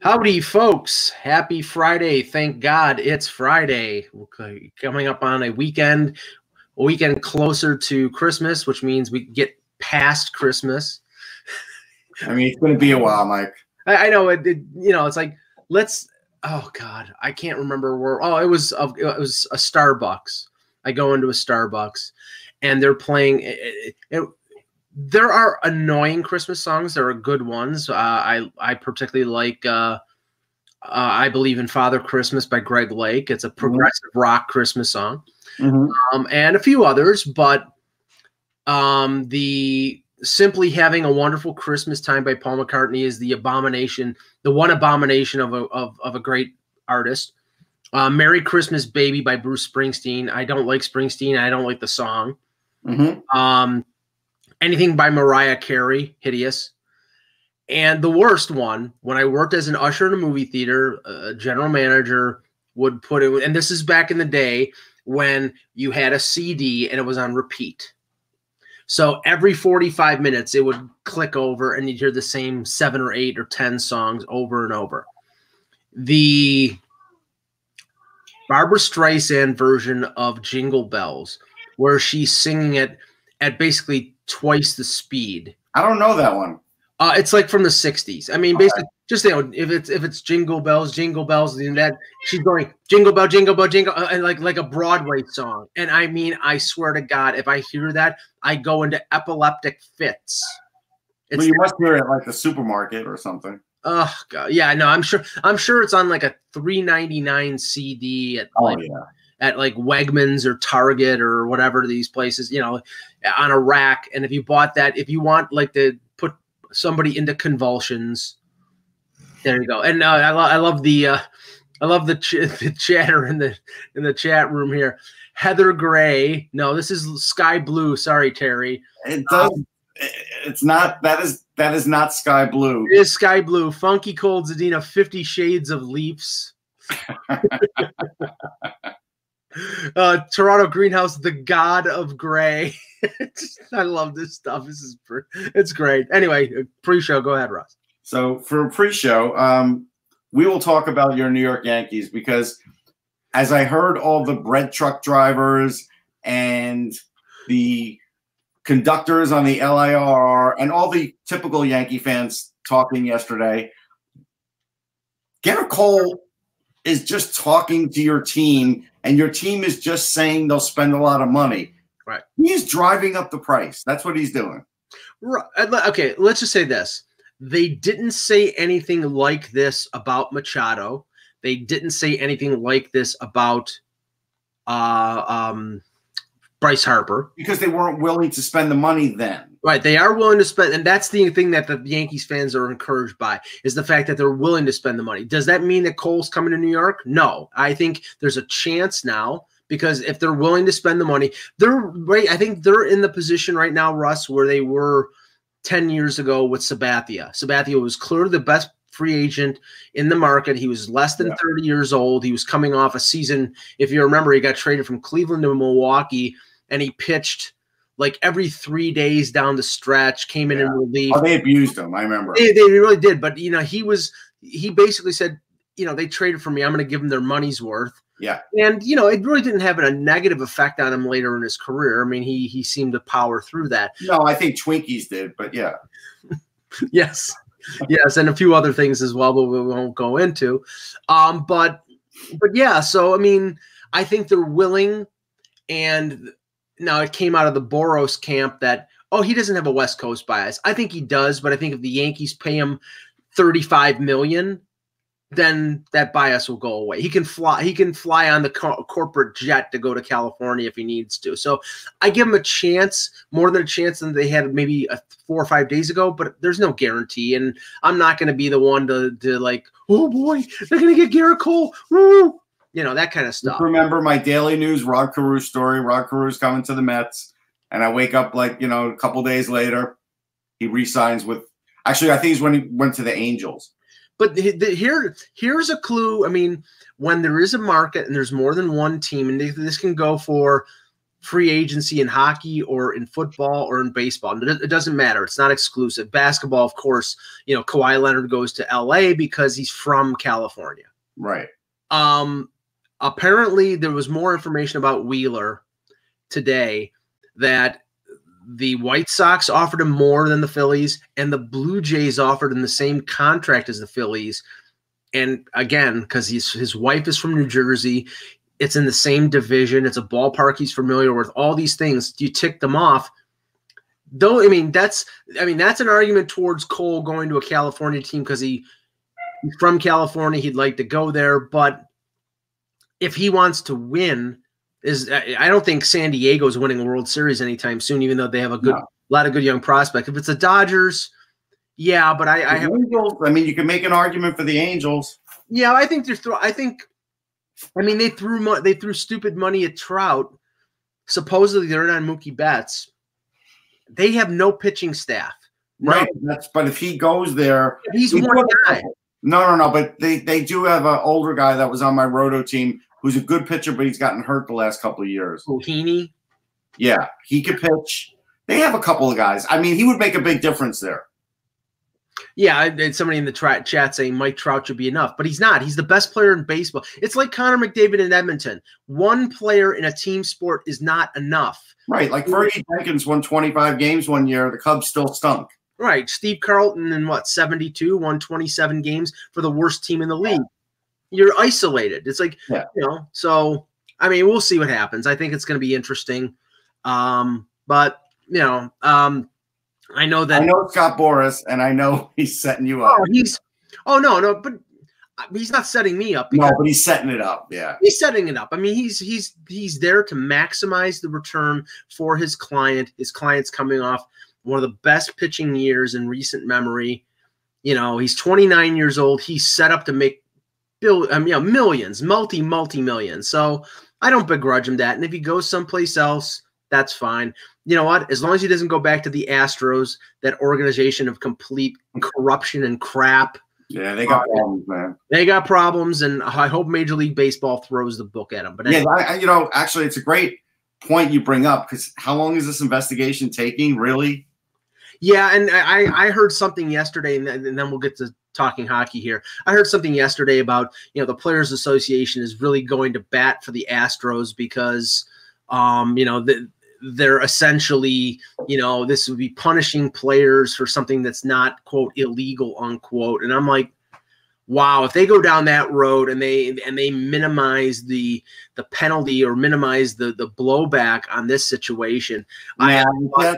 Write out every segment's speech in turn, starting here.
Howdy, folks. Happy Friday. Thank God it's Friday. Coming up on a weekend, a weekend closer to Christmas, which means we get past Christmas. I mean, it's going to be a while, Mike. I, I know it, it. You know, it's like let's. Oh God, I can't remember where. Oh, it was a, it was a Starbucks. I go into a Starbucks, and they're playing. It, there are annoying Christmas songs. There are good ones. Uh, I I particularly like. Uh, uh, I believe in Father Christmas by Greg Lake. It's a progressive mm-hmm. rock Christmas song, mm-hmm. um, and a few others. But um, the simply having a wonderful Christmas time by Paul McCartney is the abomination, the one abomination of a of, of a great artist. Uh, Merry Christmas Baby by Bruce Springsteen. I don't like Springsteen. I don't like the song. Mm-hmm. Um, anything by Mariah Carey, hideous. And the worst one, when I worked as an usher in a movie theater, a general manager would put it, and this is back in the day when you had a CD and it was on repeat. So every 45 minutes, it would click over and you'd hear the same seven or eight or 10 songs over and over. The Barbra Streisand version of Jingle Bells, where she's singing it at basically twice the speed. I don't know that one. Uh, it's like from the '60s. I mean, basically, just you know, if it's if it's Jingle Bells, Jingle Bells, and that she's going Jingle Bell, Jingle Bell, Jingle, uh, and like like a Broadway song. And I mean, I swear to God, if I hear that, I go into epileptic fits. It's well, you must hear it like the supermarket or something. Oh god, yeah, no, I'm sure. I'm sure it's on like a 3.99 CD at oh, like yeah. at like Wegmans or Target or whatever these places, you know, on a rack. And if you bought that, if you want like to put somebody into convulsions, there you go. And uh, I, lo- I love the uh, I love the ch- the chatter in the in the chat room here. Heather Gray. No, this is Sky Blue. Sorry, Terry. It does. Um, it's not. That is that is not Sky Blue. It is Sky Blue. Funky Cold Zadina. Fifty Shades of Leaps. uh, Toronto Greenhouse, the God of Gray. I love this stuff. This is it's great. Anyway, pre-show. Go ahead, Russ. So for pre-show, um, we will talk about your New York Yankees because, as I heard all the bread truck drivers and the conductors on the LIRR and all the typical Yankee fans talking yesterday, Gerrit Cole is just talking to your team, and your team is just saying they'll spend a lot of money. Right. He's driving up the price. That's what he's doing. Right. Okay, let's just say this. They didn't say anything like this about Machado. They didn't say anything like this about uh, um, Bryce Harper because they weren't willing to spend the money then. Right, they are willing to spend, and that's the thing that the Yankees fans are encouraged by is the fact that they're willing to spend the money. Does that mean that Cole's coming to New York? No, I think there's a chance now because if they're willing to spend the money, they're right. I think they're in the position right now, Russ, where they were 10 years ago with Sabathia. Sabathia was clearly the best free agent in the market. He was less than yeah. 30 years old. He was coming off a season. If you remember, he got traded from Cleveland to Milwaukee and he pitched like every three days down the stretch, came in yeah. in relief. Oh, they abused him. I remember. They, they really did. But, you know, he was, he basically said, you know, they traded for me. I'm going to give them their money's worth. Yeah. And you know, it really didn't have a negative effect on him later in his career. I mean, he he seemed to power through that. No, I think Twinkies did, but yeah. yes. yes, and a few other things as well, but we won't go into. Um, but but yeah, so I mean, I think they're willing and now it came out of the Boras camp that oh, he doesn't have a West Coast bias. I think he does, but I think if the Yankees pay him 35 million, then that bias will go away. He can fly. He can fly on the co- corporate jet to go to California if he needs to. So I give him a chance, more than a chance than they had maybe a, four or five days ago. But there's no guarantee, and I'm not going to be the one to to like, oh boy, they're going to get Gerrit Cole, Woo! You know that kind of stuff. Remember my daily news Rod Carew story. Rod Carew's coming to the Mets, and I wake up like you know a couple days later, he resigns with. Actually, I think he's when he went to the Angels. But the, the, here, here's a clue. I mean, when there is a market and there's more than one team, and this can go for free agency in hockey or in football or in baseball. It doesn't matter. It's not exclusive. Basketball, of course, you know, Kawhi Leonard goes to LA because he's from California. Right. Um, apparently there was more information about Wheeler today that the White Sox offered him more than the Phillies, and the Blue Jays offered him the same contract as the Phillies. And again, because his wife is from New Jersey, it's in the same division. It's a ballpark he's familiar with. All these things, you tick them off. Though, I mean, that's I mean that's an argument towards Cole going to a California team because he he's from California. He'd like to go there, but if he wants to win, is I don't think San Diego's winning a World Series anytime soon, even though they have a good no. lot of good young prospects. If it's the Dodgers, yeah, but I, I have. Angels, I mean, you can make an argument for the Angels. Yeah, I think they're. Th- I think. I mean, they threw mo- they threw stupid money at Trout. Supposedly, they're on Mookie Betts. They have no pitching staff. Right. No. That's but if he goes there, he's one guy. No, no, no. But they they do have an older guy that was on my roto team who's a good pitcher, but he's gotten hurt the last couple of years. Heaney? Yeah, he could pitch. They have a couple of guys. I mean, he would make a big difference there. Yeah, and somebody in the tra- chat saying Mike Trout should be enough, but he's not. He's the best player in baseball. It's like Connor McDavid in Edmonton. One player in a team sport is not enough. Right, like Fergie Jenkins won 25 games one year. The Cubs still stunk. Right, Steve Carlton in what 72 won 27 games for the worst team in the league you're isolated. It's like yeah. you know. So I mean, we'll see what happens. I think it's going to be interesting. Um, but you know, um, I know that I know Scott Boras, and I know he's setting you up. Oh, he's oh no, no, but he's not setting me up. No, but he's setting it up. Yeah, he's setting it up. I mean, he's he's he's there to maximize the return for his client. His client's coming off one of the best pitching years in recent memory. You know, he's 29 years old. He's set up to make bill, um, you know, millions, multi, multi millions. So I don't begrudge him that. And if he goes someplace else, that's fine. You know what? As long as he doesn't go back to the Astros, that organization of complete corruption and crap. Yeah, they got uh, problems, man. They got problems, and I hope Major League Baseball throws the book at him. But anyway. yeah, I, you know, actually, it's a great point you bring up because how long is this investigation taking? Really? Yeah, and I I heard something yesterday, and then we'll get to talking hockey here. I heard something yesterday about you know the Players Association is really going to bat for the Astros because um, you know the, they're essentially you know this would be punishing players for something that's not quote illegal unquote. And I'm like, wow, if they go down that road and they and they minimize the the penalty or minimize the the blowback on this situation, yeah, I,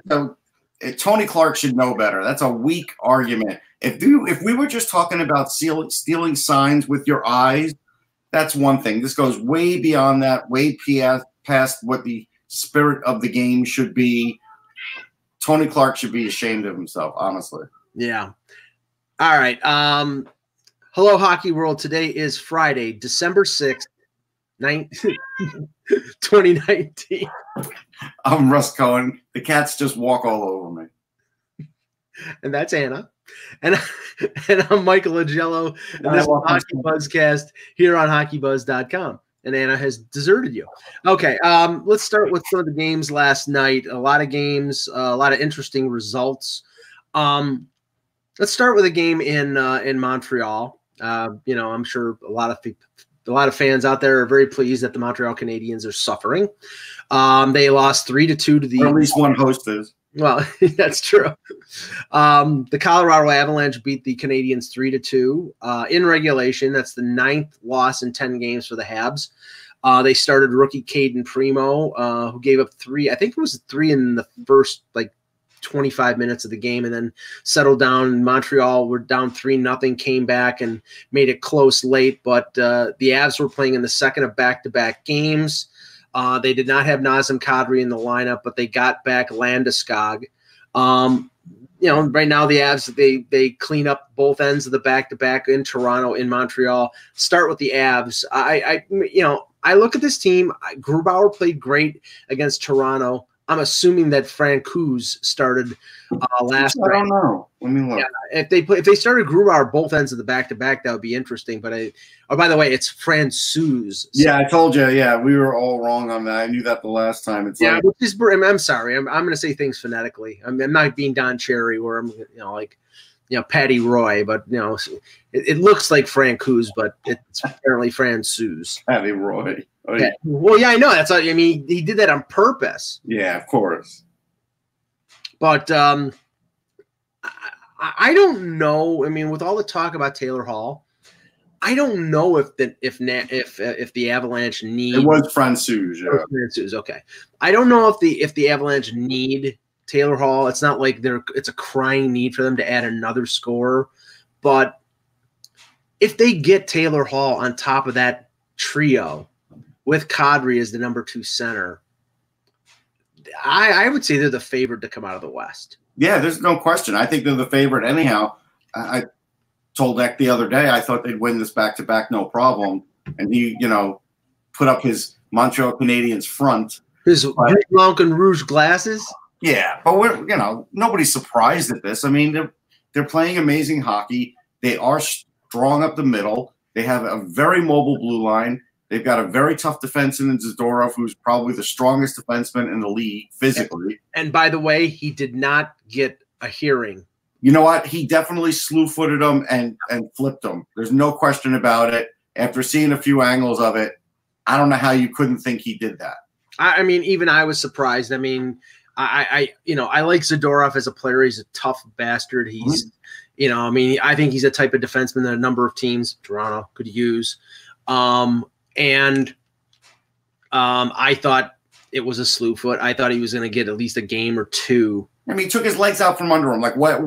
Tony Clark should know better. That's a weak argument. If you if we were just talking about stealing, stealing signs with your eyes, that's one thing. This goes way beyond that, way past, past what the spirit of the game should be. Tony Clark should be ashamed of himself, honestly. Yeah. All right. Um, hello, Hockey World. Today is Friday, December 6th, 2019. I'm Russ Cohen. The cats just walk all over me. And that's Anna. And, and I'm Michael Augello, and this is Hockey Buzzcast here on HockeyBuzz.com. And Anna has deserted you. Okay, um, let's start with some of the games last night. A lot of games, uh, a lot of interesting results. Um, let's start with a game in uh, in Montreal. Uh, you know, I'm sure a lot of a lot of fans out there are very pleased that the Montreal Canadiens are suffering. Um, they lost three to two to the. Or at least one host is. Well, that's true. Um, the Colorado Avalanche beat the Canadiens three to two uh, in regulation. That's the ninth loss in ten games for the Habs. Uh, they started rookie Cayden Primeau, uh, who gave up three. I think it was three in the first like 25 minutes of the game and then settled down. Montreal were down three nothing, came back and made it close late. But uh, the Avs were playing in the second of back to back games. Uh, they did not have Nazem Kadri in the lineup, but they got back Landeskog. Um, you know, right now the Avs they they clean up both ends of the back to back in Toronto, in Montreal. Start with the Avs. I, I, you know, I look at this team. Grubauer played great against Toronto. I'm assuming that Francouz started uh, last. I don't know. Let me look. Yeah, if they play, if they started Grubauer both ends of the back to back, that would be interesting. But I, oh, by the way, it's Francouz. So, yeah, I told you. Yeah, we were all wrong on that. I knew that the last time. It's yeah, like, which is, I'm, I'm sorry. I'm, I'm going to say things phonetically. I'm, I'm not being Don Cherry, where I'm, you know, like, you know, Patty Roy, but you know, it, it looks like Francouz, but it's apparently Francouz. Patty Roy. Oh, yeah. Well, yeah, I know. That's. I mean, he did that on purpose. Yeah, of course. But um, I, I don't know. I mean, with all the talk about Taylor Hall, I don't know if the if if if the Avalanche need it was Francouz. Yeah, Francouz. Okay, I don't know if the if the Avalanche need Taylor Hall. It's not like they're it's a crying need for them to add another scorer, but if they get Taylor Hall on top of that trio with Kadri as the number two center, I, I would say they're the favorite to come out of the West. Yeah, there's no question. I think they're the favorite anyhow. I told Eck the other day I thought they'd win this back to back, no problem. And he, you know, put up his Montreal Canadiens front. His Blanc and Rouge glasses. Yeah, but we're you know nobody's surprised at this. I mean, they're they're playing amazing hockey. They are strong up the middle. They have a very mobile blue line. They've got a very tough defense in Zadorov, who's probably the strongest defenseman in the league physically. And, and by the way, he did not get a hearing. You know what? He definitely slew footed him and and flipped him. There's no question about it. After seeing a few angles of it, I don't know how you couldn't think he did that. I, I mean, even I was surprised. I mean, I, I, you know, I like Zadorov as a player. He's a tough bastard. He's, mm-hmm. you know, I mean, I think he's a type of defenseman that a number of teams, Toronto, could use. Um, and um, I thought it was a slew foot. I thought he was going to get at least a game or two. I mean, he took his legs out from under him. Like what?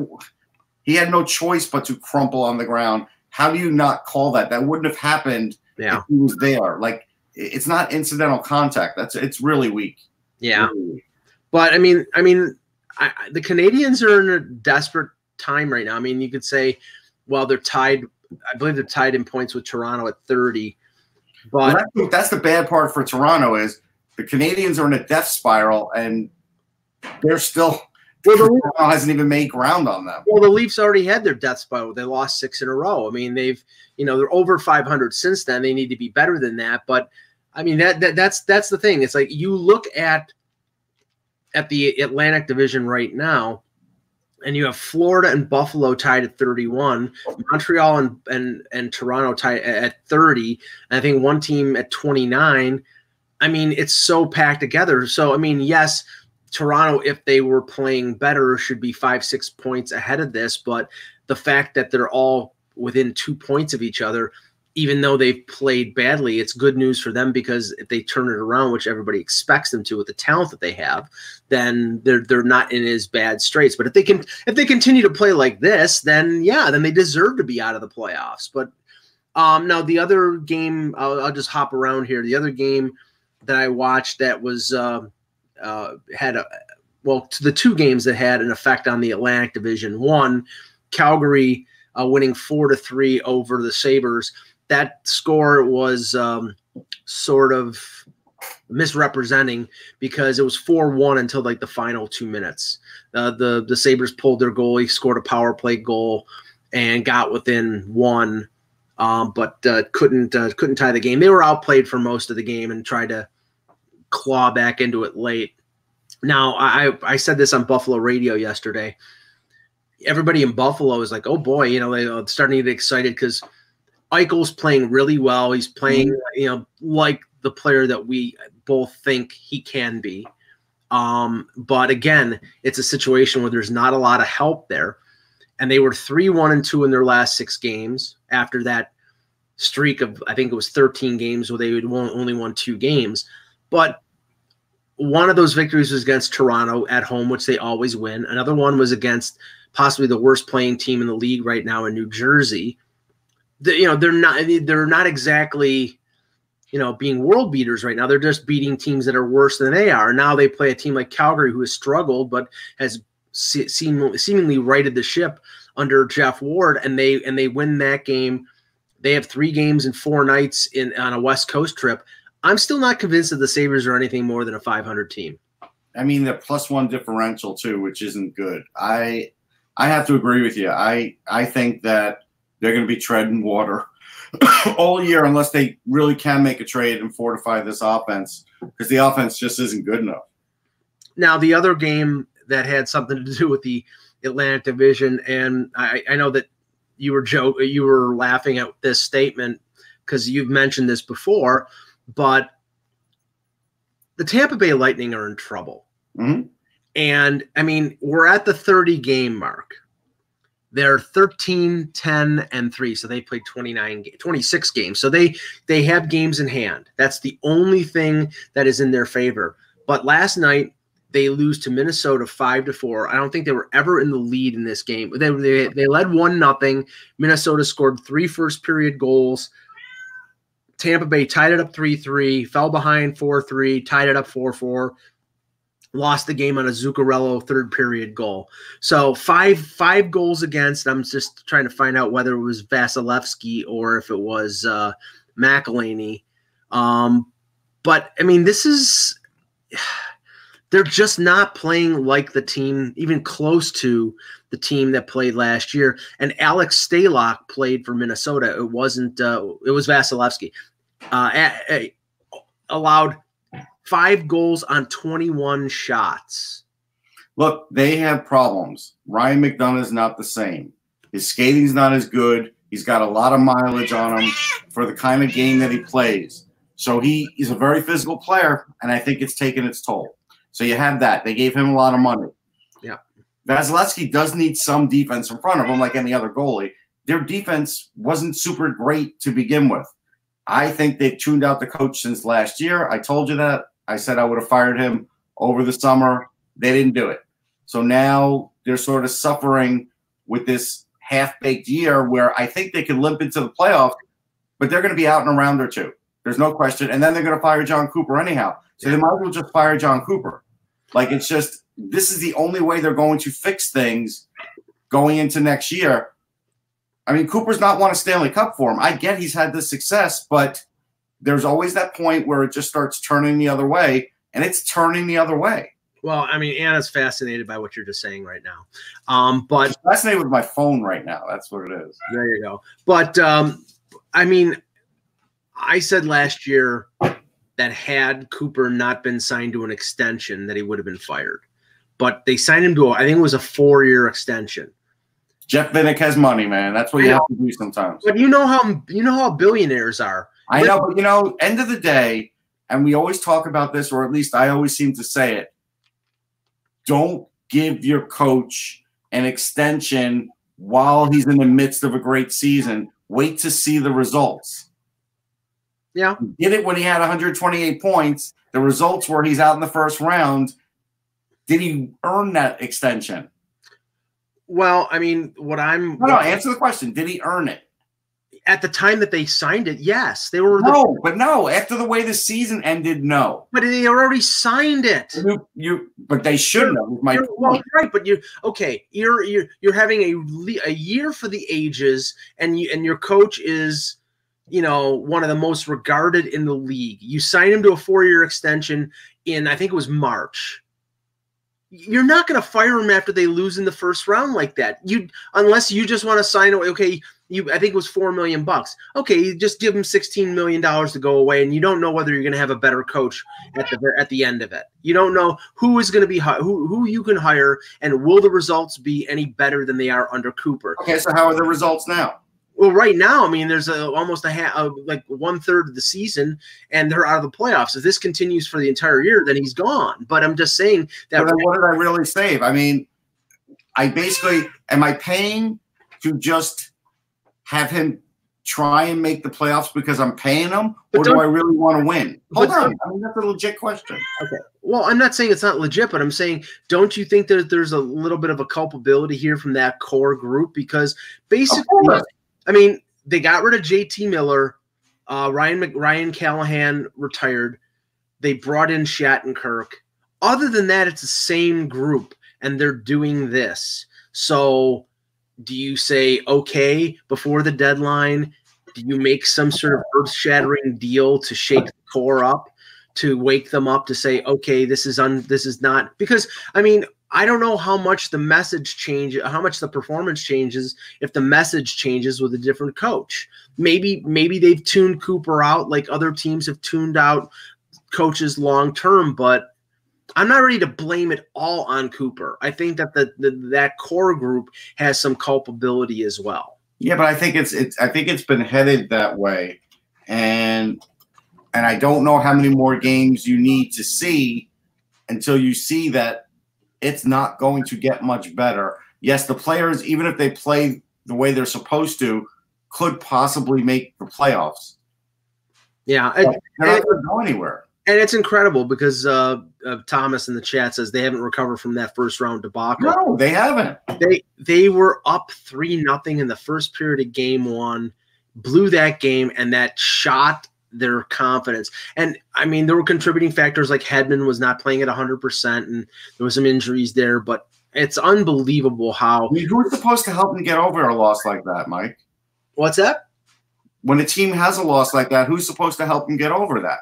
He had no choice but to crumple on the ground. How do you not call that? That wouldn't have happened yeah. if he was there. Like it's not incidental contact. That's it's really weak. Yeah, really weak. but I mean, I mean, I, the Canadiens are in a desperate time right now. I mean, you could say, well, they're tied. I believe they're tied in points with Toronto at thirty. But that's, that's the bad part for Toronto is the Canadiens are in a death spiral and they're still well, the Toronto hasn't even made ground on them. Well, the Leafs already had their death spiral. They lost six in a row. I mean, they've you know they're over 500 since then. They need to be better than that. But I mean that, that that's that's the thing. It's like you look at at the Atlantic Division right now and you have Florida and Buffalo tied at 31, Montreal and and, and Toronto tied at 30, and I think one team at 29. I mean, it's so packed together. So I mean, yes, Toronto, if they were playing better, should be five, six points ahead of this. But the fact that they're all within two points of each other even though they've played badly, it's good news for them because if they turn it around, which everybody expects them to with the talent that they have, then they're they're not in as bad straits. But if they can if they continue to play like this, then yeah, then they deserve to be out of the playoffs. But um, now the other game, I'll, I'll just hop around here. The other game that I watched that was uh, uh, had a well, the two games that had an effect on the Atlantic Division. One, Calgary uh, winning four to three over the Sabres that score was um, sort of misrepresenting because it was 4-1 until like the final two minutes. Uh, the the Sabres pulled their goalie, scored a power play goal and got within one, um, but uh, couldn't uh, couldn't tie the game. They were outplayed for most of the game and tried to claw back into it late. Now I I said this on Buffalo radio yesterday. Everybody in Buffalo is like, oh boy, you know, they're uh, starting to get excited because – Eichel's playing really well. He's playing, mm-hmm. you know, like the player that we both think he can be. Um, but again, it's a situation where there's not a lot of help there. And they were three, one, and two in their last six games after that streak of I think it was 13 games where they had won, only won two games. But one of those victories was against Toronto at home, which they always win. Another one was against possibly the worst playing team in the league right now in New Jersey. The, you know, they're not they're not exactly you know being world beaters right now. They're just beating teams that are worse than they are. Now they play a team like Calgary who has struggled but has se- seemingly, righted the ship under Geoff Ward, and they and they win that game. They have three games in four nights in on a West Coast trip. I'm still not convinced that the Sabres are anything more than a 500 team. I mean, they're plus one differential too, which isn't good. I I have to agree with you. I I think that they're going to be treading water all year unless they really can make a trade and fortify this offense because the offense just isn't good enough. Now, the other game that had something to do with the Atlantic Division, and I, I know that you were joke you were laughing at this statement because you've mentioned this before, but the Tampa Bay Lightning are in trouble. Mhm. And I mean, we're at the 30 game mark. They're 13, 10, and 3. So they played 29, 26 games. So they they have games in hand. That's the only thing that is in their favor. But last night they lose to Minnesota five to four. I don't think they were ever in the lead in this game. They they, they led one nothing. Minnesota scored three first period goals. Tampa Bay tied it up 3 3, fell behind 4 3, tied it up 4 4, lost the game on a Zuccarello third period goal. So five five goals against. I'm just trying to find out whether it was Vasilevskiy or if it was uh, McElhinney. Um, but I mean, this is they're just not playing like the team, even close to the team that played last year. And Alex Stalock played for Minnesota. It wasn't. Uh, it was Vasilevskiy. Uh, a- a- allowed five goals on 21 shots. Look, they have problems. Ryan McDonagh is not the same. His skating's not as good. He's got a lot of mileage on him for the kind of game that he plays. So he is a very physical player, and I think it's taken its toll. So you have that. They gave him a lot of money. Yeah. Vasilevskiy does need some defense in front of him, like any other goalie. Their defense wasn't super great to begin with. I think they've tuned out the coach since last year. I told you that. I said I would have fired him over the summer. They didn't do it. So now they're sort of suffering with this half baked year where I think they can limp into the playoffs, but they're going to be out in a round or two. There's no question. And then they're going to fire Jon Cooper anyhow. So they might as well just fire Jon Cooper. Like it's just, this is the only way they're going to fix things going into next year. I mean, Cooper's not won a Stanley Cup for him. I get he's had this success, but there's always that point where it just starts turning the other way, and it's turning the other way. Well, I mean, Anna's fascinated by what you're just saying right now. Um, but I'm fascinated with my phone right now. That's what it is. There you go. But um, I mean, I said last year that had Cooper not been signed to an extension, that he would have been fired. But they signed him to, a, I think it was a four-year extension. Jeff Vinik has money, man. That's what you have to do sometimes. But you know how you know how billionaires are. I know, but you know, end of the day, and we always talk about this, or at least I always seem to say it. Don't give your coach an extension while he's in the midst of a great season. Wait to see the results. Yeah. He did it when he had 128 points. The results were he's out in the first round. Did he earn that extension? Well, I mean, what I'm No, no, answer the question. Did he earn it? At the time that they signed it, yes, they were. The, No, but no. After the way the season ended, no. but they already signed it. You, you but they shouldn't have. My well, right, but you okay? You're you're you're having a a year for the ages, and you and your coach is, you know, one of the most regarded in the league. You sign him to a four year extension in I think it was March. You're not going to fire him after they lose in the first round like that. You unless you just want to sign. Away. Okay, you I think it was four million bucks. Okay, you just give him sixteen million dollars to go away, and you don't know whether you're going to have a better coach at the at the end of it. You don't know who is going to be who who you can hire, and will the results be any better than they are under Cooper? Okay, so how are the results now? Well, right now, I mean, there's a, almost a half, like one third of the season, and they're out of the playoffs. If this continues for the entire year, then he's gone. But I'm just saying that then what did I really save? I mean, I basically am I paying to just have him try and make the playoffs because I'm paying them, But or do I really want to win? Hold on, I mean that's a legit question. Okay. Well, I'm not saying it's not legit, but I'm saying, don't you think that there's a little bit of a culpability here from that core group? Because basically. I mean, they got rid of JT Miller, uh, Ryan Ryan Callahan retired. They brought in Shattenkirk. Other than that, it's the same group, and they're doing this. So, do you say okay before the deadline? Do you make some sort of earth-shattering deal to shake the core up? to wake them up to say okay this is un this is not because i mean i don't know how much the message change how much the performance changes if the message changes with a different coach maybe maybe they've tuned cooper out like other teams have tuned out coaches long term but i'm not ready to blame it all on cooper i think that the, the that core group has some culpability as well Yeah, but I think it's it's I think it's been headed that way, and and I don't know how many more games you need to see until you see that it's not going to get much better. Yes, the players, even if they play the way they're supposed to, could possibly make the playoffs. yeah and, They're not going to go anywhere. and it's incredible because uh, uh thomas in the chat says they haven't recovered from that first round debacle No, they haven't. they they were up three nothing in the first period of game one, blew that game, and that shot their confidence. And I mean, there were contributing factors like Hedman was not playing at 100, percent and there was some injuries there. But it's unbelievable how I mean, who's supposed to help them get over a loss like that, Mike? what's that? When a team has a loss like that, who's supposed to help them get over that?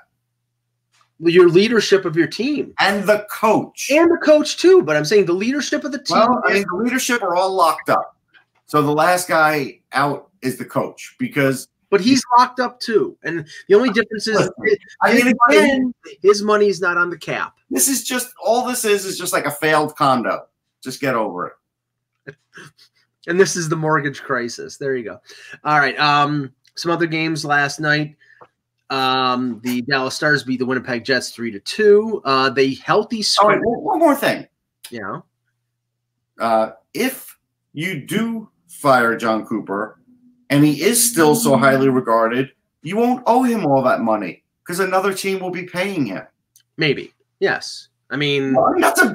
Your leadership of your team And the coach. and the coach too. But I'm saying the leadership of the team. Well, I mean, the leadership are all locked up. So the last guy out is the coach because but he's locked up too. And the only difference is I mean, again, his money is not on the cap. this is just all this is is just like a failed condo. Just get over it. and this is the mortgage crisis. There you go. All right. Um, some other games last night. Um, the Dallas Stars beat the Winnipeg Jets three to two. Uh, they healthy Oh, score. one one more thing. Yeah. Uh, if you do fire Jon Cooper and he is still so highly regarded, you won't owe him all that money because another team will be paying him. Maybe. Yes. I mean, Well, I mean, that's a,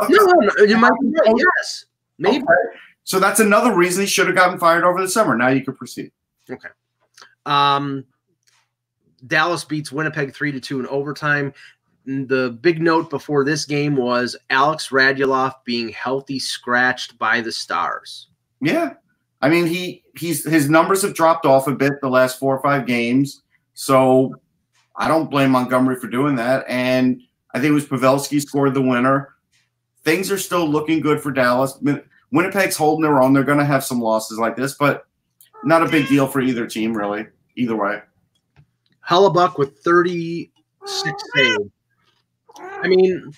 a- no, no, you might be right. Yes. Maybe. Okay. So that's another reason he should have gotten fired over the summer. Now you can proceed. Okay. Um, Dallas beats Winnipeg three to two in overtime. The big note before this game was Alex Radulov being healthy scratched by the Stars. Yeah. I mean, he he's his numbers have dropped off a bit the last four or five games. So I don't blame Montgomery for doing that. And I think it was Pavelski scored the winner. Things are still looking good for Dallas. Winnipeg's holding their own. They're going to have some losses like this, but not a big deal for either team, really. Either way. Hellebuyck with 36 saves. I mean,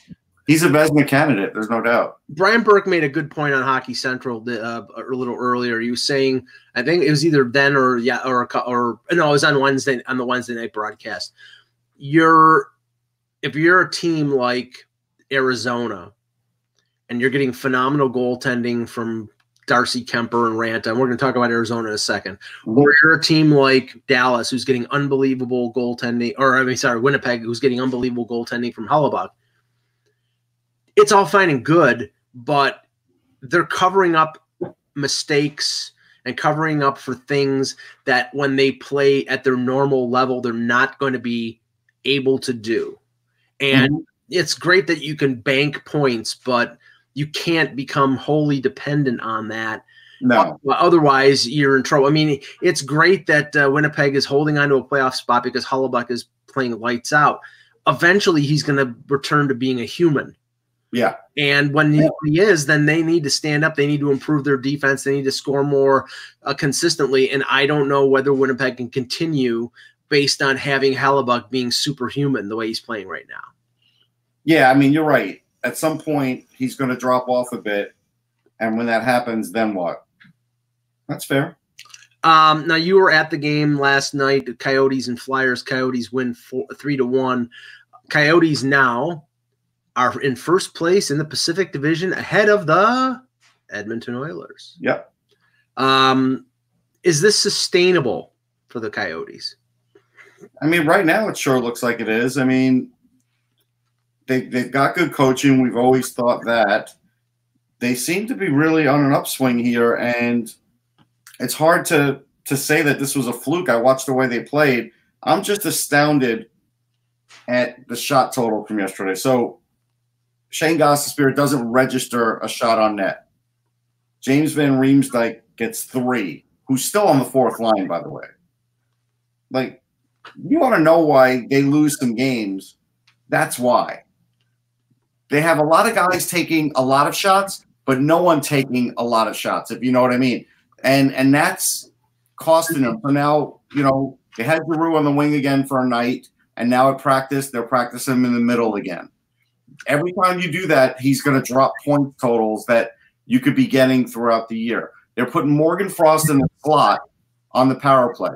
He's a Vezina candidate. There's no doubt. Brian Burke made a good point on Hockey Central uh, a little earlier. He was saying, I think it was either then or yeah, or or no, it was on Wednesday on the Wednesday night broadcast. You're if you're a team like Arizona, and you're getting phenomenal goaltending from Darcy Kuemper and Raanta, and we're going to talk about Arizona in a second. Mm-hmm. Or you're a team like Dallas, who's getting unbelievable goaltending, or I mean, sorry, Winnipeg, who's getting unbelievable goaltending from Hellebuyck it's all fine and good, but they're covering up mistakes and covering up for things that when they play at their normal level, they're not going to be able to do. And mm-hmm. it's great that you can bank points, but you can't become wholly dependent on that. No. Otherwise, you're in trouble. I mean, it's great that uh, Winnipeg is holding on to a playoff spot because Hellebuyck is playing lights out. Eventually, he's going to return to being a human. Yeah. And when he, he is, then they need to stand up. They need to improve their defense. They need to score more uh, consistently. And I don't know whether Winnipeg can continue based on having Hellebuyck being superhuman the way he's playing right now. Yeah, I mean, you're right. At some point, he's going to drop off a bit. And when that happens, then what? That's fair. Um, now you were at the game last night. The Coyotes and Flyers. Coyotes win four, three to one. Coyotes now are in first place in the Pacific Division, ahead of the Edmonton Oilers. Yep. Um, is this sustainable for the Coyotes. I mean, right now it sure looks like it is. I mean, they they've got good coaching. We've always thought that. They seem to be really on an upswing here, and it's hard to to say that this was a fluke. I watched the way they played. I'm just astounded at the shot total from yesterday. So Shane Gostisbehere doesn't register a shot on net. James Van Riemsdyk gets three, who's still on the fourth line, by the way. Like, you want to know why they lose some games? That's why. They have a lot of guys taking a lot of shots, but no one taking a lot of shots, if you know what I mean. And and that's costing them. So now, you know, they had Giroux on the wing again for a night, and now at practice, they're practicing him in the middle again. Every time you do that, he's going to drop point totals that you could be getting throughout the year. They're putting Morgan Frost in the slot on the power play.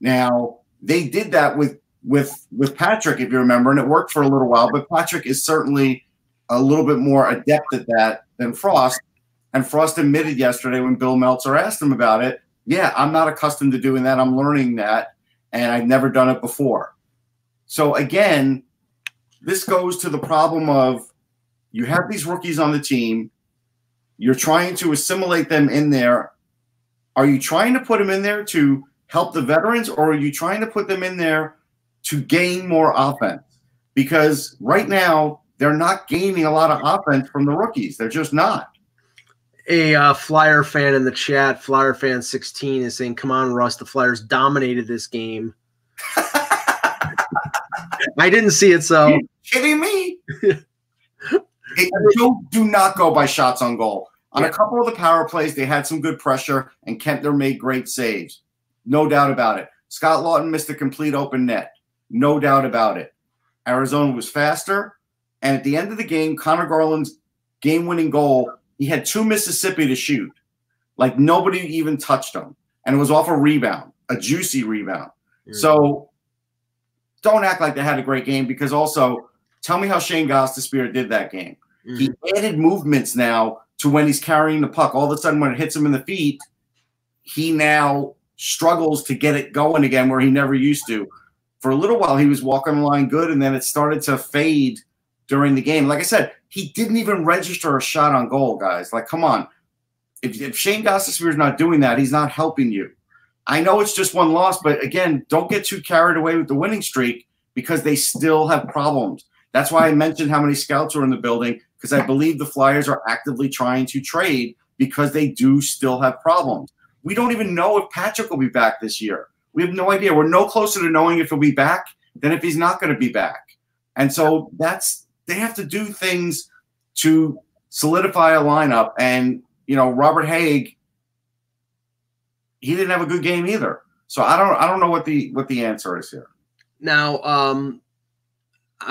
Now, they did that with with with Patrick, if you remember, and it worked for a little while. But Patrick is certainly a little bit more adept at that than Frost. And Frost admitted yesterday when Bill Meltzer asked him about it, yeah, I'm not accustomed to doing that. I'm learning that, and I've never done it before. So again, this goes to the problem of you have these rookies on the team, you're trying to assimilate them in there. Are you trying to put them in there to help the veterans, or are you trying to put them in there to gain more offense? Because right now, they're not gaining a lot of offense from the rookies. They're just not. A uh, Flyer fan in the chat, Flyer fan 16, is saying, Come on, Russ, the Flyers dominated this game. I didn't see it, so. You kidding me? it, do, do not go by shots on goal. On yeah. a couple of the power plays, they had some good pressure, and Kuemper made great saves. No doubt about it. Scott Laughton missed a complete open net. No doubt about it. Arizona was faster. And at the end of the game, Conor Garland's game winning goal, he had two Mississippi to shoot. Like nobody even touched him. And it was off a rebound, a juicy rebound. So don't act like they had a great game because also tell me how Shane Gostisbehere did that game. Mm-hmm. He added movements now to when he's carrying the puck. All of a sudden, when it hits him in the feet, he now struggles to get it going again where he never used to. For a little while, he was walking the line good, and then it started to fade during the game. Like I said, he didn't even register a shot on goal, guys. Like, come on. If, if Shane Gostisbehere is not doing that, he's not helping you. I know it's just one loss, but again, don't get too carried away with the winning streak because they still have problems. That's why I mentioned how many scouts are in the building because I believe the Flyers are actively trying to trade because they do still have problems. We don't even know if Patrick will be back this year. We have no idea. We're no closer to knowing if he'll be back than if he's not going to be back. And so that's they have to do things to solidify a lineup. And you know, Robert Hägg, he didn't have a good game either. So I don't I don't know what the what the answer is here. Now, um,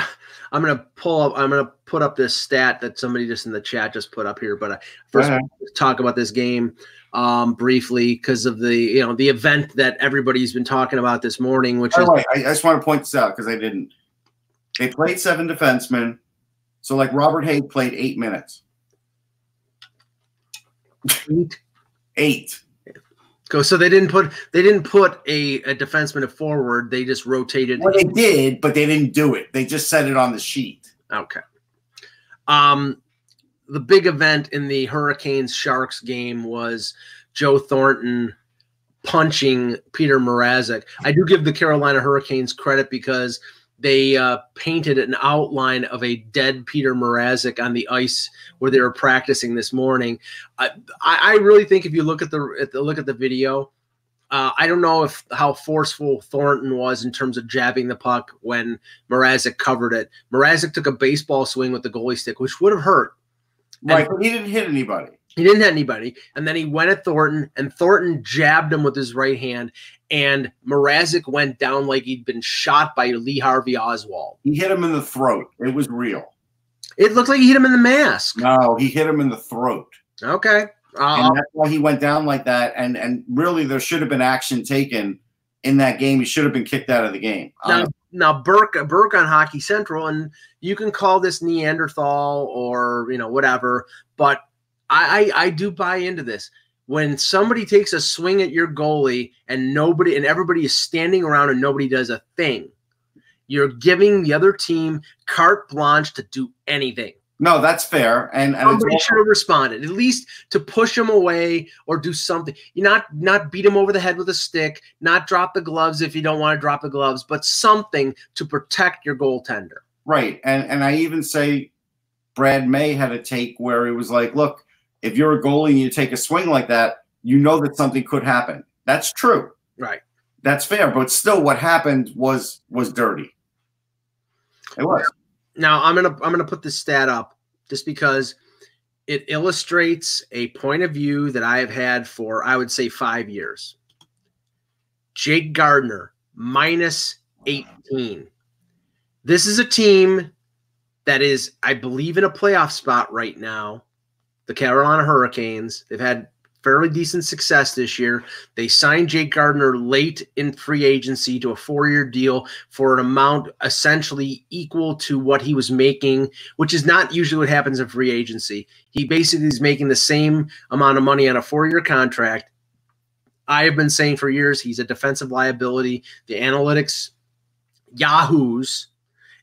I'm gonna pull up. I'm gonna put up this stat that somebody just in the chat just put up here. But I first talk about this game um, briefly because of the you know the event that everybody's been talking about this morning, which is. Way, I, I just want to point this out because I didn't. They played seven defensemen, so like Robert Hägg played eight minutes. Eight. eight. Go. So they didn't put they didn't put a, a defenseman forward. They just rotated. Well, they did, but they didn't do it. They just set it on the sheet. Okay. Um, the big event in the Hurricanes Sharks game was Joe Thornton punching Peter Mrazek. I do give the Carolina Hurricanes credit because they uh, painted an outline of a dead Peter Mrazek on the ice where they were practicing this morning. I, I really think if you look at the, at the look at the video, uh, I don't know if how forceful Thornton was in terms of jabbing the puck when Mrazek covered it. Mrazek took a baseball swing with the goalie stick, which would have hurt. Right, but he didn't hit anybody. He didn't hit anybody. And then he went at Thornton, and Thornton jabbed him with his right hand. And Mrazek went down like he'd been shot by Lee Harvey Oswald. He hit him in the throat. It was real. It looked like he hit him in the mask. No, he hit him in the throat. Okay. Uh, and that's why he went down like that. And and really, there should have been action taken in that game. He should have been kicked out of the game. Now, um, now Burke Burke on Hockey Central, and you can call this Neanderthal or you know whatever, but I, I, I do buy into this. When somebody takes a swing at your goalie and nobody and everybody is standing around and nobody does a thing, you're giving the other team carte blanche to do anything. No, that's fair. And, and Somebody should have responded, at least to push him away or do something. You not not beat him over the head with a stick, not drop the gloves if you don't want to drop the gloves, but something to protect your goaltender. Right. And and I even say Brad May had a take where he was like, look, if you're a goalie and you take a swing like that, you know that something could happen. That's true. Right. That's fair. But still what happened was was dirty. It was. Now I'm gonna I'm gonna put this stat up just because it illustrates a point of view that I have had for I would say five years. Jake Gardiner minus 18. This is a team that is, I believe, in a playoff spot right now. The Carolina Hurricanes. They've had fairly decent success this year. They signed Jake Gardiner late in free agency to a four year deal for an amount essentially equal to what he was making, which is not usually what happens in free agency. He basically is making the same amount of money on a four year contract. I have been saying for years he's a defensive liability. The analytics yahoos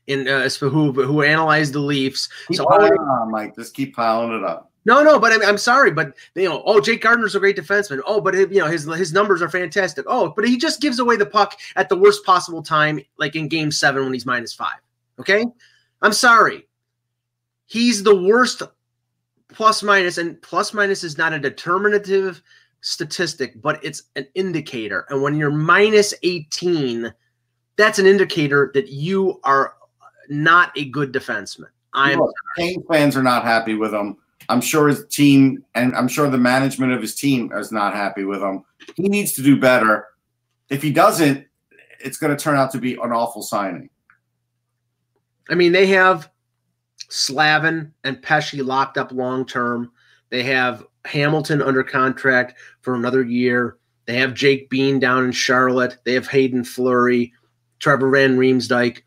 in uh, who who analyze the Leafs. Keep So it on, Mike. Just keep piling it up. No, no, but I'm, I'm sorry, but you know, oh, Jake Gardiner's a great defenseman. Oh, but you know his his numbers are fantastic. Oh, but he just gives away the puck at the worst possible time, like in Game Seven when he's minus five. Okay, I'm sorry. He's the worst plus minus, and plus minus is not a determinative statistic, but it's an indicator. And when you're minus 18, that's an indicator that you are not a good defenseman. I'm Kane fans are not happy with him. I'm sure his team and I'm sure the management of his team is not happy with him. He needs to do better. If he doesn't, it's going to turn out to be an awful signing. I mean, they have Slavin and Pesce locked up long term. They have Hamilton under contract for another year. They have Jake Bean down in Charlotte. They have Haydn Fleury, Trevor Van Riemsdyk.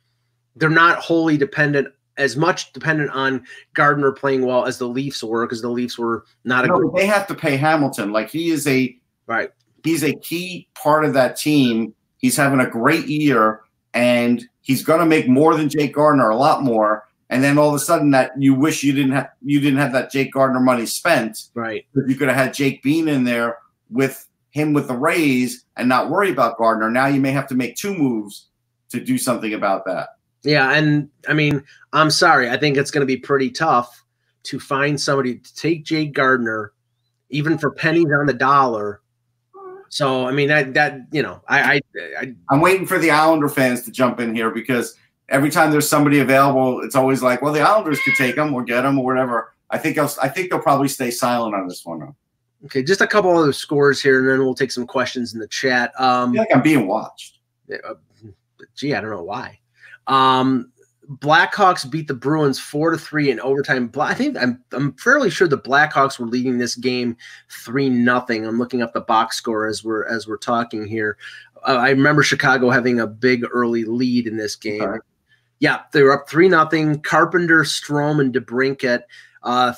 They're not wholly dependent, as much dependent on Gardiner playing well as the Leafs were, because the Leafs were not a No, they have to pay Hamilton. Like he is a right. he's a key part of that team. He's having a great year, and he's going to make more than Jake Gardiner, a lot more. And then all of a sudden, that you wish you didn't have you didn't have that Jake Gardiner money spent. Right. You could have had Jake Bean in there with him with the Rays and not worry about Gardiner. Now you may have to make two moves to do something about that. Yeah, and I mean, I'm sorry. I think it's going to be pretty tough to find somebody to take Jake Gardiner, even for pennies on the dollar. So I mean, that that you know, I I, I I'm waiting for the Islander fans to jump in here because every time there's somebody available, it's always like, well, the Islanders could take them or get them or whatever. I think they'll, I think they'll probably stay silent on this one. Though. okay. Just a couple other scores here, and then we'll take some questions in the chat. I Um, feel like I'm being watched. uh, gee, I don't know why. Um, Blackhawks beat the Bruins four to three in overtime. I think I'm I'm fairly sure the Blackhawks were leading this game three nothing. I'm looking up the box score as we're as we're talking here. Uh, I remember Chicago having a big early lead in this game. Okay. Yeah, they were up three nothing. Carpenter, Strome, and DeBrincat. Uh,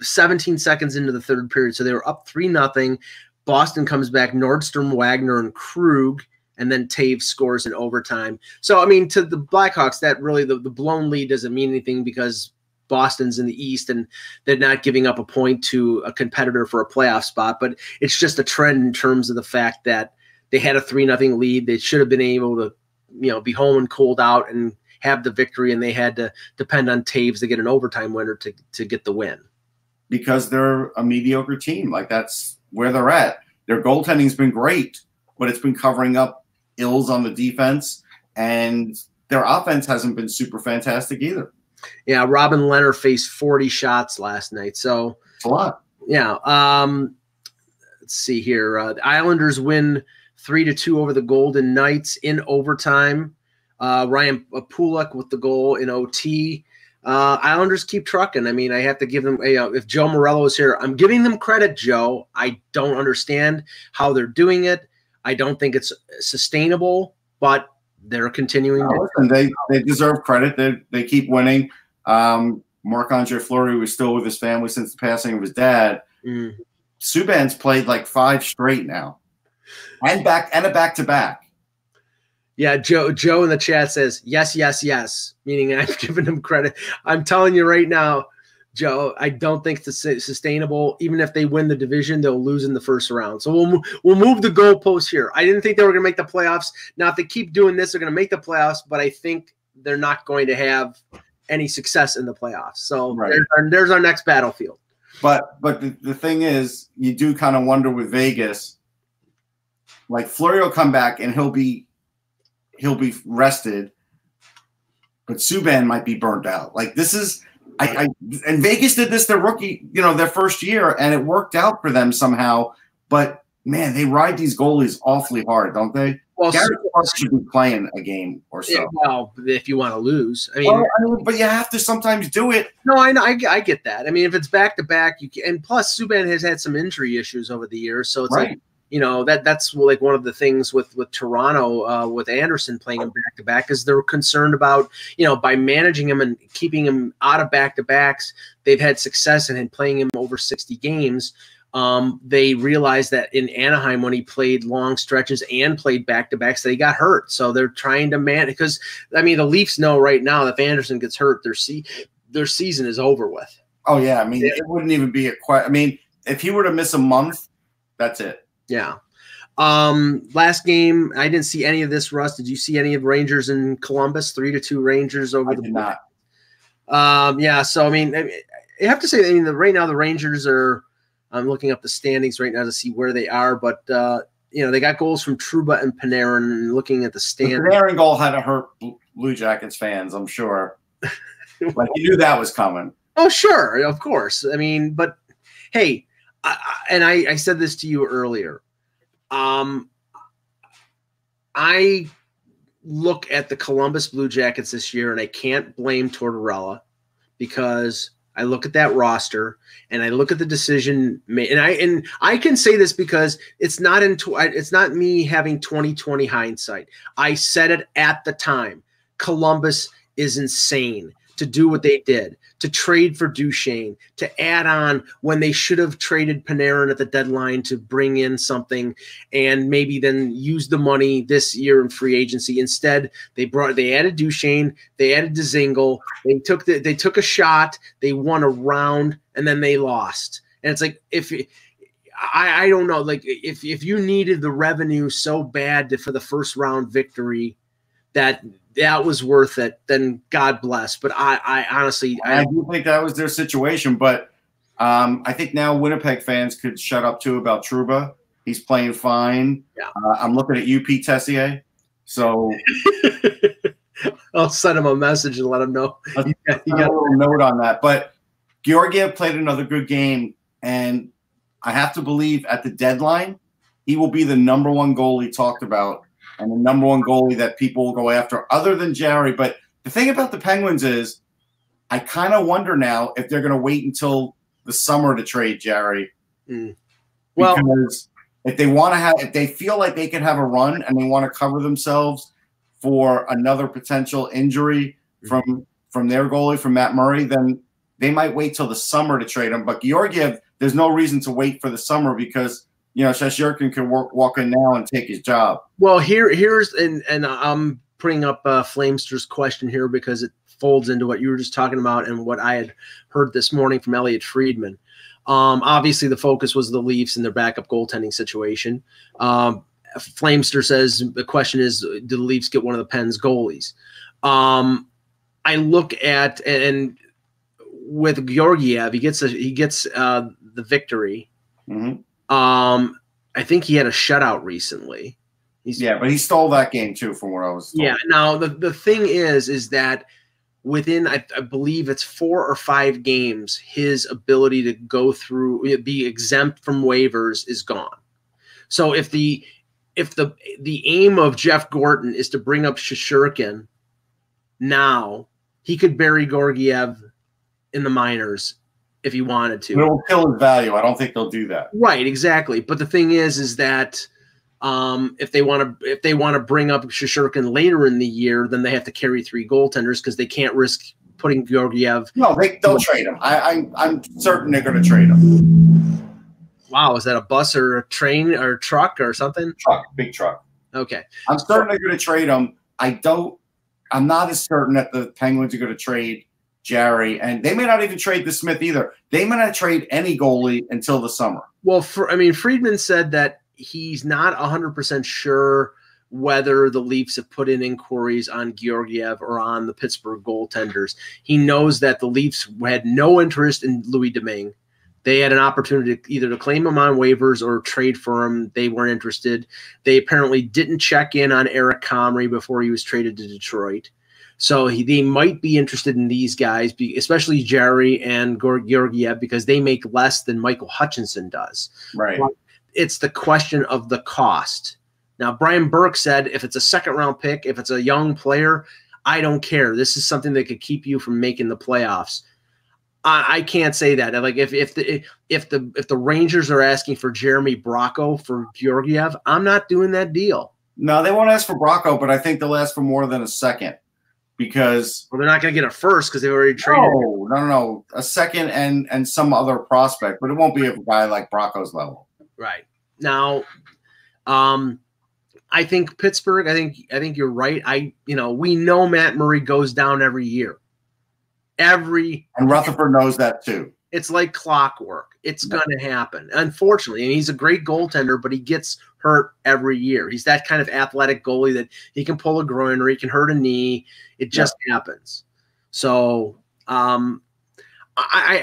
17 seconds into the third period, so they were up three nothing. Boston comes back. Nordstrom, Wagner, and Krug and then Toews scores in overtime. So I mean, to the Blackhawks, that really the, the blown lead doesn't mean anything because Boston's in the East and they're not giving up a point to a competitor for a playoff spot. But it's just a trend in terms of the fact that they had a three nothing lead. They should have been able to, you know, be home and cold out and have the victory, and they had to depend on Toews to get an overtime winner to to get the win. because they're a mediocre team. Like that's where they're at. Their goaltending's been great, but it's been covering up ills on the defense, and their offense hasn't been super fantastic either. Yeah, Robin Lehner faced 40 shots last night. So It's a lot. Yeah. Um, let's see here. Uh, the Islanders win three to two over the Golden Knights in overtime. Uh, Ryan Pulock with the goal in OT. Uh, Islanders keep trucking. I mean, I have to give them. You know, if Joe Morello is here, I'm giving them credit. Joe, I don't understand how they're doing it. I don't think it's sustainable, but they're continuing. Uh, to, listen, they they deserve credit. They they keep winning. Um, Marc Andre Fleury was still with his family since the passing of his dad. Mm, Subban's played like five straight now, and back and a back to back. Yeah, Joe. Joe in the chat says yes, yes, yes. Meaning I've given him credit. I'm telling you right now, Joe. I don't think it's sustainable. Even if they win the division, they'll lose in the first round. So we'll we'll move the goalposts here. I didn't think they were going to make the playoffs. Now, if they keep doing this, they're going to make the playoffs. But I think they're not going to have any success in the playoffs. So Right. there's, our, there's our next battlefield. But but the, the thing is, you do kind of wonder with Vegas. Like Fleury will come back and he'll be he'll be rested, but Subban might be burnt out. Like this is I, I and Vegas did this their rookie, you know, their first year, and it worked out for them somehow. But man, they ride these goalies awfully hard, don't they? Well, Gary Clark should be playing a game or so. yeah, well, if you want to lose, I mean, Well, I mean, but you have to sometimes do it. No, I know, I, I get that. I mean, if it's back to back, you can, and plus Subban has had some injury issues over the years, so it's like Right. You know that that's like one of the things with with Toronto uh, with Anderson playing him back to back is they're concerned about you know by managing him and keeping him out of back to backs, they've had success and in playing him over sixty games. Um, they realized that in Anaheim when he played long stretches and played back to backs, that he got hurt. So they're trying to man because I mean the Leafs know right now if Anderson gets hurt, their se- their season is over with. Oh yeah, I mean, it wouldn't even be a question. I mean, if he were to miss a month, that's it. Yeah. Um, last game, I didn't see any of this. Russ, did you see any of Rangers in Columbus? Three to two Rangers over I the. did not. Um, yeah. So I mean, I I have to say, I mean, the, right now the Rangers are. I'm looking up the standings right now to see where they are, but uh, you know they got goals from Trouba and Panarin. And looking at the The stand, Panarin goal had to hurt Blue- Blue Jackets fans, I'm sure. like you knew that was coming. Oh, sure, of course. I mean, but hey, I, and I, I said this to you earlier. Um, I look at the Columbus Blue Jackets this year, and I can't blame Tortorella because I look at that roster and I look at the decision made, and I and I can say this because it's not in tw- it's not me having 2020 hindsight. I said it at the time. Columbus is insane to do what they did, to trade for Duchene, to add on when they should have traded Panarin at the deadline to bring in something and maybe then use the money this year in free agency. Instead, they brought they added Duchene, they added Dzingel, they took the, they took a shot, they won a round, and then they lost. And it's like if I, I don't know, like if if you needed the revenue so bad for the first round victory, that that was worth it, then God bless. But I, I honestly, I I, do think that was their situation, but um, I think now Winnipeg fans could shut up too about Trouba. He's playing fine. Yeah. Uh, I'm looking at UP Tessier. So I'll send him a message and let him know. You got- you got got- a little note on that. But Georgiev played another good game, and I have to believe at the deadline, he will be the number one goalie talked about and the number one goalie that people will go after, other than Jarry. But the thing about the Penguins is, I kind of wonder now if they're going to wait until the summer to trade Jarry. Mm. Well- because if they want to have, if they feel like they can have a run and they want to cover themselves for another potential injury from from their goalie, from Matt Murray, then they might wait till the summer to trade him. But Georgiev, there's no reason to wait for the summer because you know Shesterkin can work, walk in now and take his job. Well, here, here's and and I'm putting up uh, Flamester's question here because it folds into what you were just talking about and what I had heard this morning from Elliotte Friedman. Um, obviously, the focus was the Leafs and their backup goaltending situation. Um, Flamester says the question is, do the Leafs get one of the Pens goalies? Um, I look at and with Georgiev, he gets a, he gets uh, the victory. Mhm. Um, I think he had a shutout recently. He's, Yeah, but he stole that game too, from what I was. Told. yeah. Now the, the thing is, is that within I, I believe it's four or five games, his ability to go through be exempt from waivers is gone. So if the if the the aim of Jeff Gorton is to bring up Shesterkin now, he could bury Georgiev in the minors if he wanted to. It will kill his value. I don't think they'll do that. Right, exactly. But the thing is, is that um, if they want to, if they want to bring up Shesterkin later in the year, then they have to carry three goaltenders because they can't risk putting Georgiev. No, they, they'll trade him. I, I, I'm certain they're going to trade him. Wow, is that a bus or a train or a truck or something? Truck, big truck. Okay. I'm certain they're going to trade him. I don't. I'm not as certain that the Penguins are going to trade Jarry, and they may not even trade DeSmith either. They may not trade any goalie until the summer. Well, for, I mean, Friedman said that he's not 100% sure whether the Leafs have put in inquiries on Georgiev or on the Pittsburgh goaltenders. He knows that the Leafs had no interest in Louis Domingue. They had an opportunity to either to claim him on waivers or trade for him. They weren't interested. They apparently didn't check in on Eric Comrie before he was traded to Detroit. So he, they might be interested in these guys, especially Jarry and Georgiev, because they make less than Michael Hutchinson does. Right. It's the question of the cost. Now, Brian Burke said if it's a second round pick, if it's a young player, I don't care. This is something that could keep you from making the playoffs. I, I can't say that. Like if if the if the if the Rangers are asking for Jeremy Bracco for Georgiev, I'm not doing that deal. No, they won't ask for Bracco, but I think they'll ask for more than a second because well, they're not going to get a first because they've already traded. No, no, no, no, a second and and some other prospect, but it won't be a guy like Bracco's level. Right now, um, I think Pittsburgh. I think I think you're right. I you know we know Matt Murray goes down every year. Every and Rutherford knows that too. It's like clockwork. It's yeah. going to happen. Unfortunately, and he's a great goaltender, but he gets hurt every year. He's that kind of athletic goalie that he can pull a groin or he can hurt a knee. It just yeah. happens. So um, I,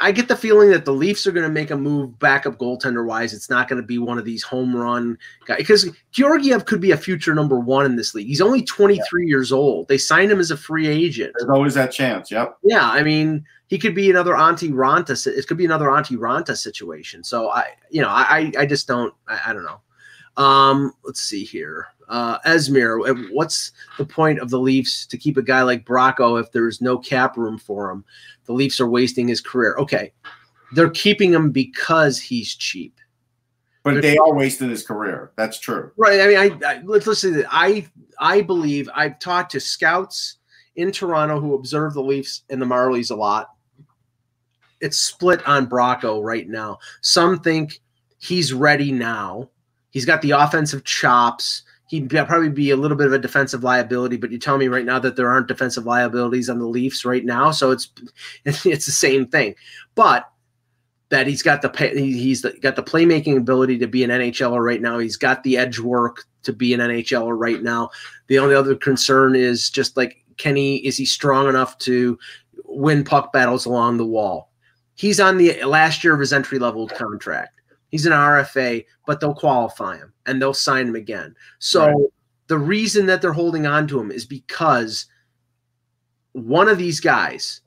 I I get the feeling that the Leafs are going to make a move backup goaltender wise. It's not going to be one of these home run guys because Georgiev could be a future number one in this league. He's only 23 yeah. years old. They signed him as a free agent. There's always that chance. Yep. Yeah, I mean he could be another Antti Raanta. It could be another Antti Raanta situation. So I, you know, I I just don't I, I don't know. Um, let's see here. Uh, Esmir, what's the point of the Leafs to keep a guy like Bracco if there's no cap room for him? The Leafs are wasting his career. Okay, they're keeping him because he's cheap. But they're, they are wasting his career. That's true. Right. I mean, I, I let's listen. I I believe I've talked to scouts in Toronto who observe the Leafs and the Marlies a lot. It's split on Bracco right now. Some think he's ready now He's got the offensive chops. He'd probably be a little bit of a defensive liability, but you tell me right now that there aren't defensive liabilities on the Leafs right now, so it's it's the same thing. But that he's got the he's got the playmaking ability to be an NHLer right now. He's got the edge work to be an NHLer right now. The only other concern is just like Kenny, is he strong enough to win puck battles along the wall? He's on the last year of his entry level contract. He's an RFA, but they'll qualify him and they'll sign him again. So right. the reason that they're holding on to him is because one of these guys,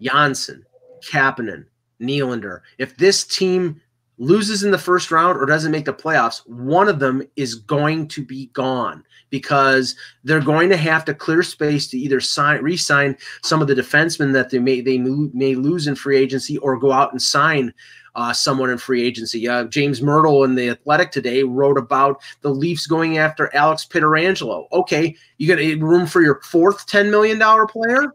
Johnsson, Kapanen, Nylander, if this team loses in the first round or doesn't make the playoffs, one of them is going to be gone because they're going to have to clear space to either sign re-sign some of the defensemen that they may they may lose in free agency or go out and sign uh, someone in free agency. Uh, James Mirtle in the Athletic today wrote about the Leafs going after Alex Pietrangelo. Okay, you got room for your fourth ten million dollar player.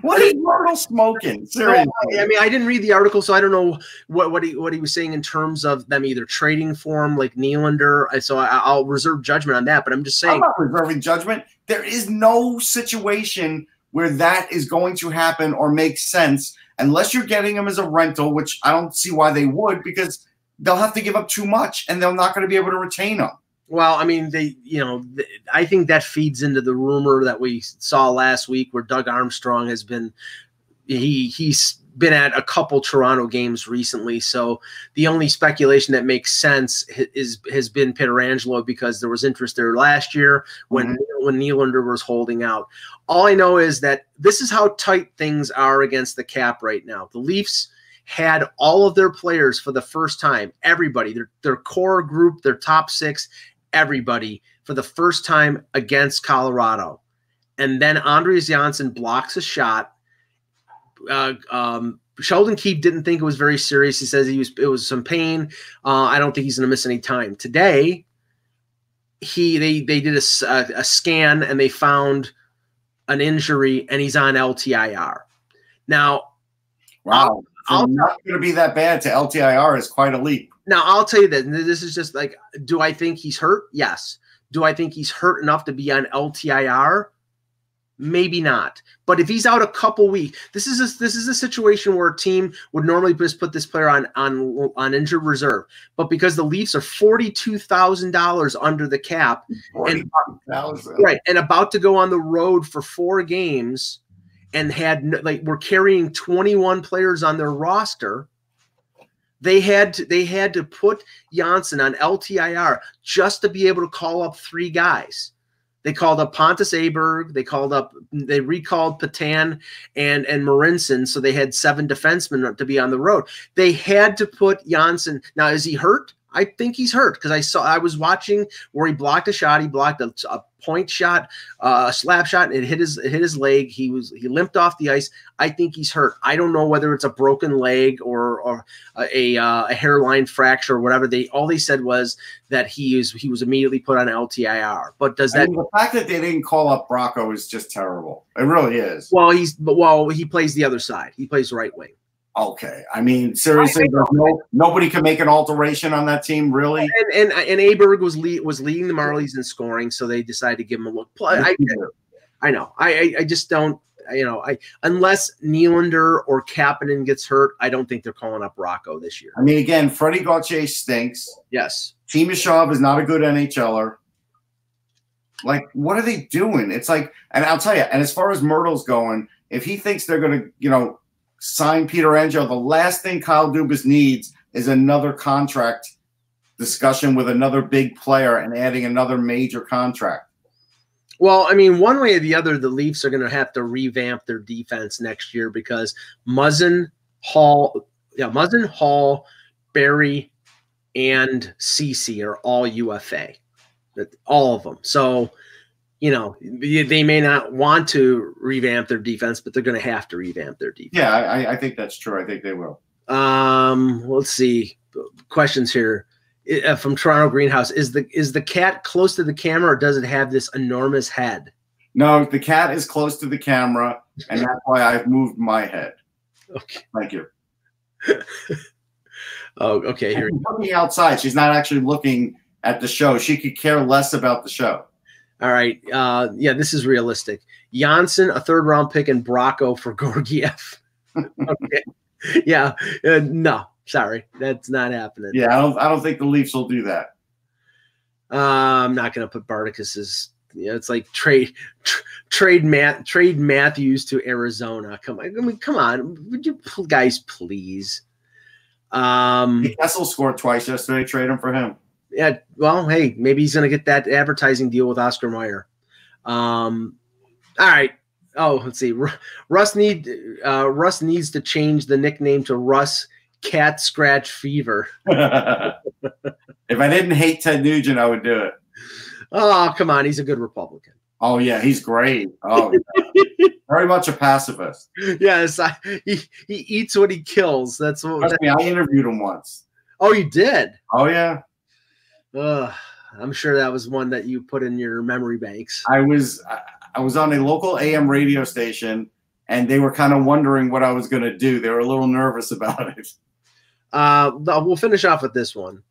What is Mirtle smoking? Seriously, I mean, I didn't read the article, so I don't know what, what he what he was saying in terms of them either trading for him, like Nylander. So I, will reserve judgment on that. But I'm just saying, I'm not reserving judgment. There is no situation where that is going to happen or make sense unless you're getting them as a rental, which I don't see why they would because they'll have to give up too much and they're not going to be able to retain them. Well, I mean, they, you know, I think that feeds into the rumor that we saw last week where Doug Armstrong has been, he, he's been at a couple Toronto games recently. So the only speculation that makes sense is has been Pietrangelo because there was interest there last year when mm-hmm. when Nylander was holding out. All I know is that this is how tight things are against the cap right now. The Leafs had all of their players for the first time, everybody, their, their core group, their top six, everybody for the first time against Colorado. And then Andreas Johnsson blocks a shot. Uh, um, Sheldon Keefe didn't think it was very serious. He says he was it was some pain. Uh, I don't think he's going to miss any time today. He they they did a, a, scan and they found an injury and he's on LTIR. Now, wow, I'll not going to be that bad to LTIR is quite a leap. Now I'll tell you that this is just like, do I think he's hurt? Yes. Do I think he's hurt enough to be on LTIR? Maybe not. But if he's out a couple weeks, this is a, this is a situation where a team would normally just put this player on on on injured reserve. But because the Leafs are forty two thousand dollars under the cap, and right, and about to go on the road for four games, and had like we're carrying twenty one players on their roster. They had to, they had to put Johnsson on LTIR just to be able to call up three guys. They called up Pontus Aberg. They called up, they recalled Patan and and Marincin, so they had seven defensemen to be on the road. They had to put Johnsson. Now, is he hurt? I think he's hurt because I saw I was watching where he blocked a shot. He blocked a, a point shot, uh, a slap shot, and it hit his it hit his leg. He was he limped off the ice. I think he's hurt. I don't know whether it's a broken leg or or a uh, a hairline fracture or whatever. They all they said was that he is he was immediately put on LTIR. But does that I mean, the fact that they didn't call up Bracco is just terrible. It really is. Well, he's but well he plays the other side. He plays right wing. Okay, I mean seriously, no, nobody can make an alteration on that team, really. And and, and Aberg was lead, was leading the Marlies in scoring, so they decided to give him a look. I, I know, I I just don't, you know, I unless Nylander or Kapanen gets hurt, I don't think they're calling up Bracco this year. I mean, again, Freddie Gauthier stinks. Yes, Timashov is not a good NHLer. Like, what are they doing? It's like, and I'll tell you, and as far as Mirtle's going, if he thinks they're going to, you know sign Pietrangelo. The last thing Kyle Dubas needs is another contract discussion with another big player and adding another major contract. Well, I mean, one way or the other, the Leafs are going to have to revamp their defense next year because Muzzin, Hall, yeah, Muzzin, Hall, Barrie, and Ceci are all UFA. All of them. So you know, they may not want to revamp their defense, but they're going to have to revamp their defense. Yeah, I, I, think that's true. I think they will. Um, let's see questions here uh, from Toronto Greenhouse. Is the is the cat close to the camera, or does it have this enormous head? No, the cat is close to the camera, and that's why I've moved my head. Okay, thank you. oh, okay. Here, looking outside. She's not actually looking at the show. She could care less about the show. All right. Uh, yeah, this is realistic. Johnsson, a third round pick, and Bracco for Georgiev. okay. Yeah. Uh, no, sorry, that's not happening. Yeah, I don't. I don't think the Leafs will do that. Uh, I'm not going to put Barticus as. You know, it's like trade tr- trade Matt trade Matthews to Arizona. Come on, I mean, come on, would you guys please? Um, Kessel scored twice yesterday. Trade him for him yeah, well, hey, maybe he's going to get that advertising deal with Oscar Mayer. Um, all right. Oh, let's see. Russ need uh, Russ needs to change the nickname to Russ Cat Scratch Fever. if I didn't hate Ted Nugent, I would do it. Oh, come on, he's a good Republican. Oh yeah, he's great. Oh, very much a pacifist. Yes, I, he he eats what he kills. That's what. Trust me, I interviewed him once. Oh, you did? Oh yeah. Uh, I'm sure that was one that you put in your memory banks. I was I was on a local AM radio station, and they were kind of wondering what I was going to do. They were a little nervous about it. Uh, we'll finish off with this one.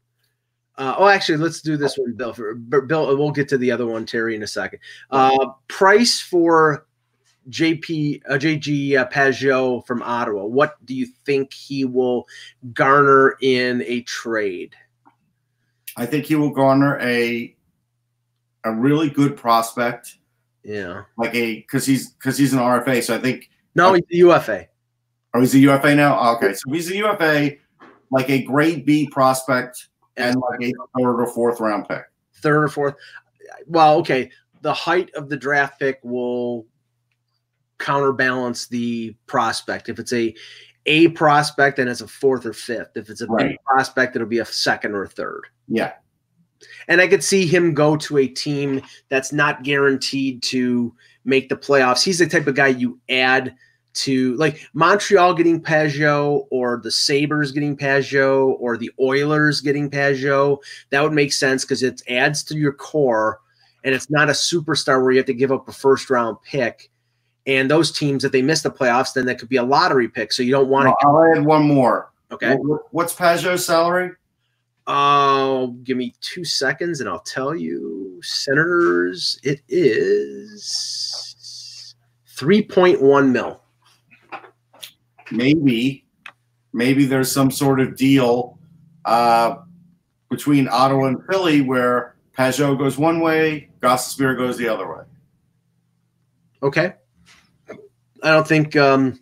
Uh, oh, actually, let's do this one, Bill. For, Bill, we'll get to the other one, Terry, in a second. Uh, price for JP uh, JG uh, from Ottawa. What do you think he will garner in a trade? I think he will garner a a really good prospect. Yeah, like a because he's because he's an RFA. So I think no, he's a UFA. Oh, he's a UFA now. Oh, okay, so he's a UFA, like a grade B prospect, and like a third or fourth round pick. Third or fourth. Well, okay. The height of the draft pick will counterbalance the prospect. If it's a a prospect, then it's a fourth or fifth. If it's a right. B prospect, it'll be a second or a third. Yeah. And I could see him go to a team that's not guaranteed to make the playoffs. He's the type of guy you add to like Montreal getting Pageau or the Sabres getting Pageau or the Oilers getting Pageau. That would make sense because it adds to your core and it's not a superstar where you have to give up a first round pick. And those teams, if they miss the playoffs, then that could be a lottery pick. So you don't want to. I'll add one more. Okay. What's Pageau's salary? Uh, give me two seconds and I'll tell you. Senators, it is 3.1 mil. Maybe, maybe there's some sort of deal uh, between Ottawa and Philly where Pageau goes one way, Gostisbehere goes the other way. Okay. I don't think um,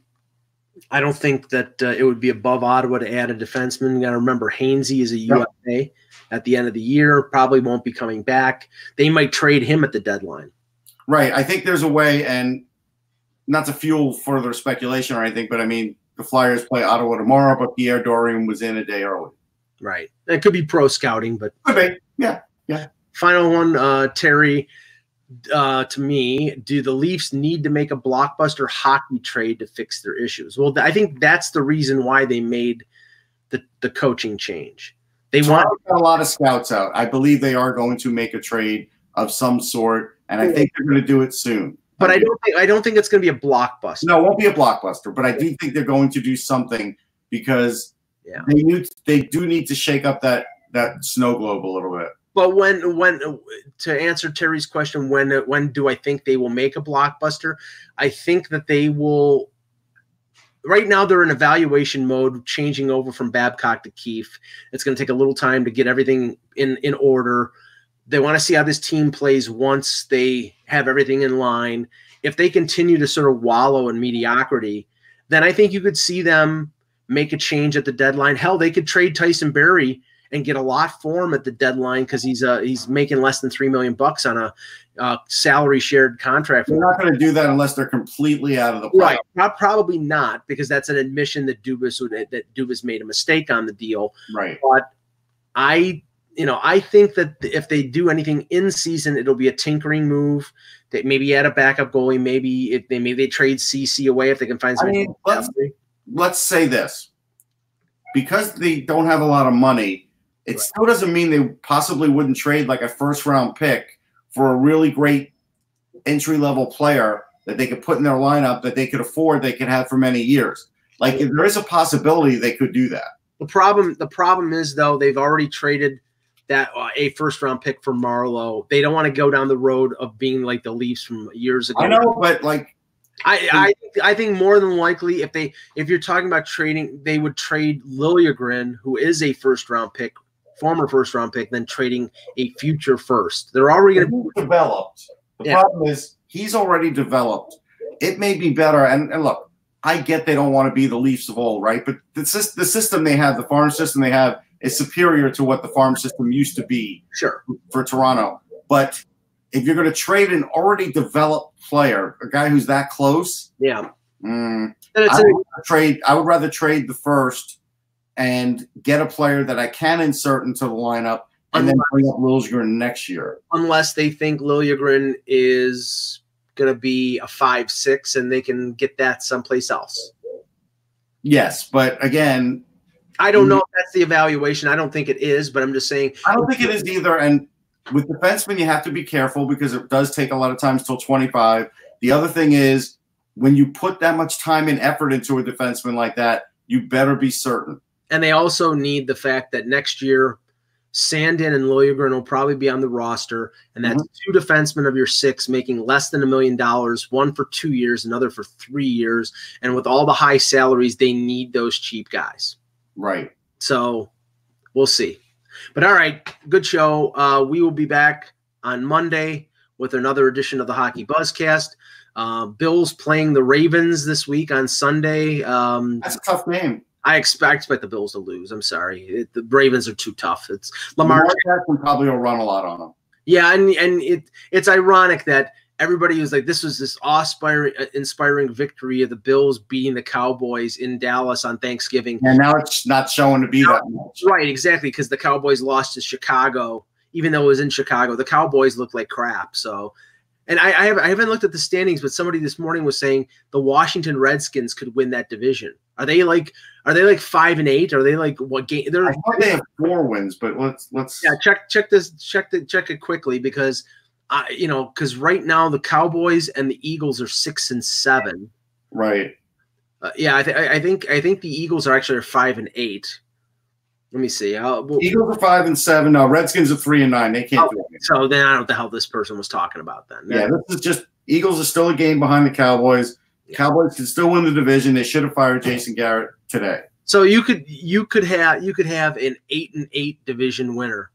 I don't think that uh, it would be above Ottawa to add a defenseman. You got to remember Hainsey is a UFA yep. at the end of the year. Probably won't be coming back. They might trade him at the deadline. Right. I think there's a way, and not to fuel further speculation or anything, but I mean the Flyers play Ottawa tomorrow, but Pierre Dorion was in a day early. Right. That could be pro scouting, but could be. Yeah. Yeah. Final one, uh, Terry uh, to me, do the Leafs need to make a blockbuster hockey trade to fix their issues? Well, I think that's the reason why they made the, the coaching change. They want a lot of scouts out. I believe they are going to make a trade of some sort, and I think they're going to do it soon. But I don't think I don't think it's going to be a blockbuster. No, it won't be a blockbuster. But I do think they're going to do something because yeah. they need they do need to shake up that that snow globe a little bit. But when when to answer Terry's question, when when do I think they will make a blockbuster? I think that they will. Right now, they're in evaluation mode, changing over from Babcock to Keefe. It's going to take a little time to get everything in in order. They want to see how this team plays once they have everything in line. If they continue to sort of wallow in mediocrity, then I think you could see them make a change at the deadline. Hell, they could trade Tyson Barrie and get a lot for him at the deadline because he's uh he's making less than three million bucks on a uh, salary shared contract. They're not going to do that unless they're completely out of the play. Right, probably not because that's an admission that Dubas would that Dubas made a mistake on the deal. Right, but I you know I think that if they do anything in season, it'll be a tinkering move. That maybe add a backup goalie. Maybe if they maybe they trade Ceci away if they can find. I mean, let's, let's say this because they don't have a lot of money it right. still doesn't mean they possibly wouldn't trade like a first round pick for a really great entry level player that they could put in their lineup that they could afford, they could have for many years. Like there is a possibility they could do that. The problem, the problem is though, they've already traded that uh, a first round pick for Marleau. They don't want to go down the road of being like the Leafs from years ago. I know, but like I, I I think more than likely if they if you're talking about trading, they would trade Liljegren, who is a first round pick, former first round pick than trading a future first. They're already going to developed. The yeah. problem is he's already developed. It may be better. And, and look, I get they don't want to be the Leafs of old, right? But the, the system they have, the farm system they have, is superior to what the farm system used to be. Sure. For Toronto, but if you're going to trade an already developed player, a guy who's that close, yeah, mm, I would trade. I would rather trade the first and get a player that I can insert into the lineup and unless, then bring up Liljegren next year. Unless they think Liljegren is going to be a five six and they can get that someplace else. Yes, but again, I don't know if that's the evaluation. I don't think it is, but I'm just saying. I don't think it is either. And with defensemen, you have to be careful because it does take a lot of times till 25. The other thing is when you put that much time and effort into a defenseman like that, you better be certain and they also need the fact that next year Sandin and Liljegren will probably be on the roster, and that's mm-hmm. two defensemen of your six making less than a million dollars, one for two years, another for three years. And with all the high salaries, they need those cheap guys. Right. So we'll see. But all right, good show. Uh, we will be back on Monday with another edition of the Hockey Buzzcast. Uh, Bills playing the Ravens this week on Sunday. Um, that's a tough game. I expect, I expect the Bills to lose. I'm sorry, it, the Ravens are too tough. It's Lamar, Jackson probably will run a lot on them. Yeah, and and it it's ironic that everybody was like, this was this awe-inspiring, uh, inspiring victory of the Bills beating the Cowboys in Dallas on Thanksgiving. And now it's not showing to be that much. Right, exactly, because the Cowboys lost to Chicago, even though it was in Chicago. The Cowboys looked like crap. So and I, I, have, I haven't looked at the standings, but somebody this morning was saying the Washington Redskins could win that division. Are they like are they like five and eight? Are they like what game? They're I they have four wins, but let's let's yeah check check this check the check it quickly because I you know because right now the Cowboys and the Eagles are six and seven. Right. Uh, yeah, I, th- I think I think the Eagles are actually five and eight. Let me see. Uh, well, Eagles are five and seven. No, Redskins are three and nine. They can't do it. so then I don't know what the hell this person was talking about then. Yeah, this is just Eagles are still a game behind the Cowboys. Cowboys can still win the division. They should have fired Jason Garrett today. So you could you could have you could have an eight and eight division winner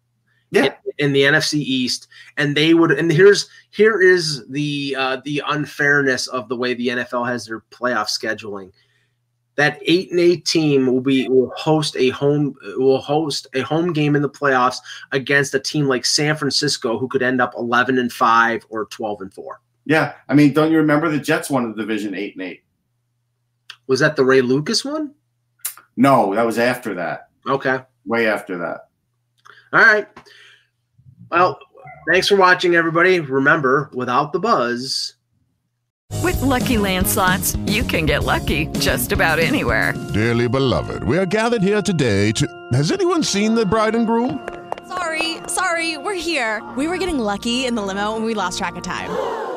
Yeah. in, in the NFC East, and they would. And here's here is the uh, the unfairness of the way the NFL has their playoff scheduling. That eight and eight team will be will host a home will host a home game in the playoffs against a team like San Francisco, who could end up eleven and five or twelve and four. Yeah, I mean, don't you remember the Jets won the division eight and eight? Was that the Ray Lucas one? No, that was after that. Okay. Way after that. All right. Well, thanks for watching, everybody. Remember, without the buzz. With Lucky Land slots, you can get lucky just about anywhere. Dearly beloved, we are gathered here today to. Has anyone seen the bride and groom? Sorry, sorry, we're here. We were getting lucky in the limo and we lost track of time.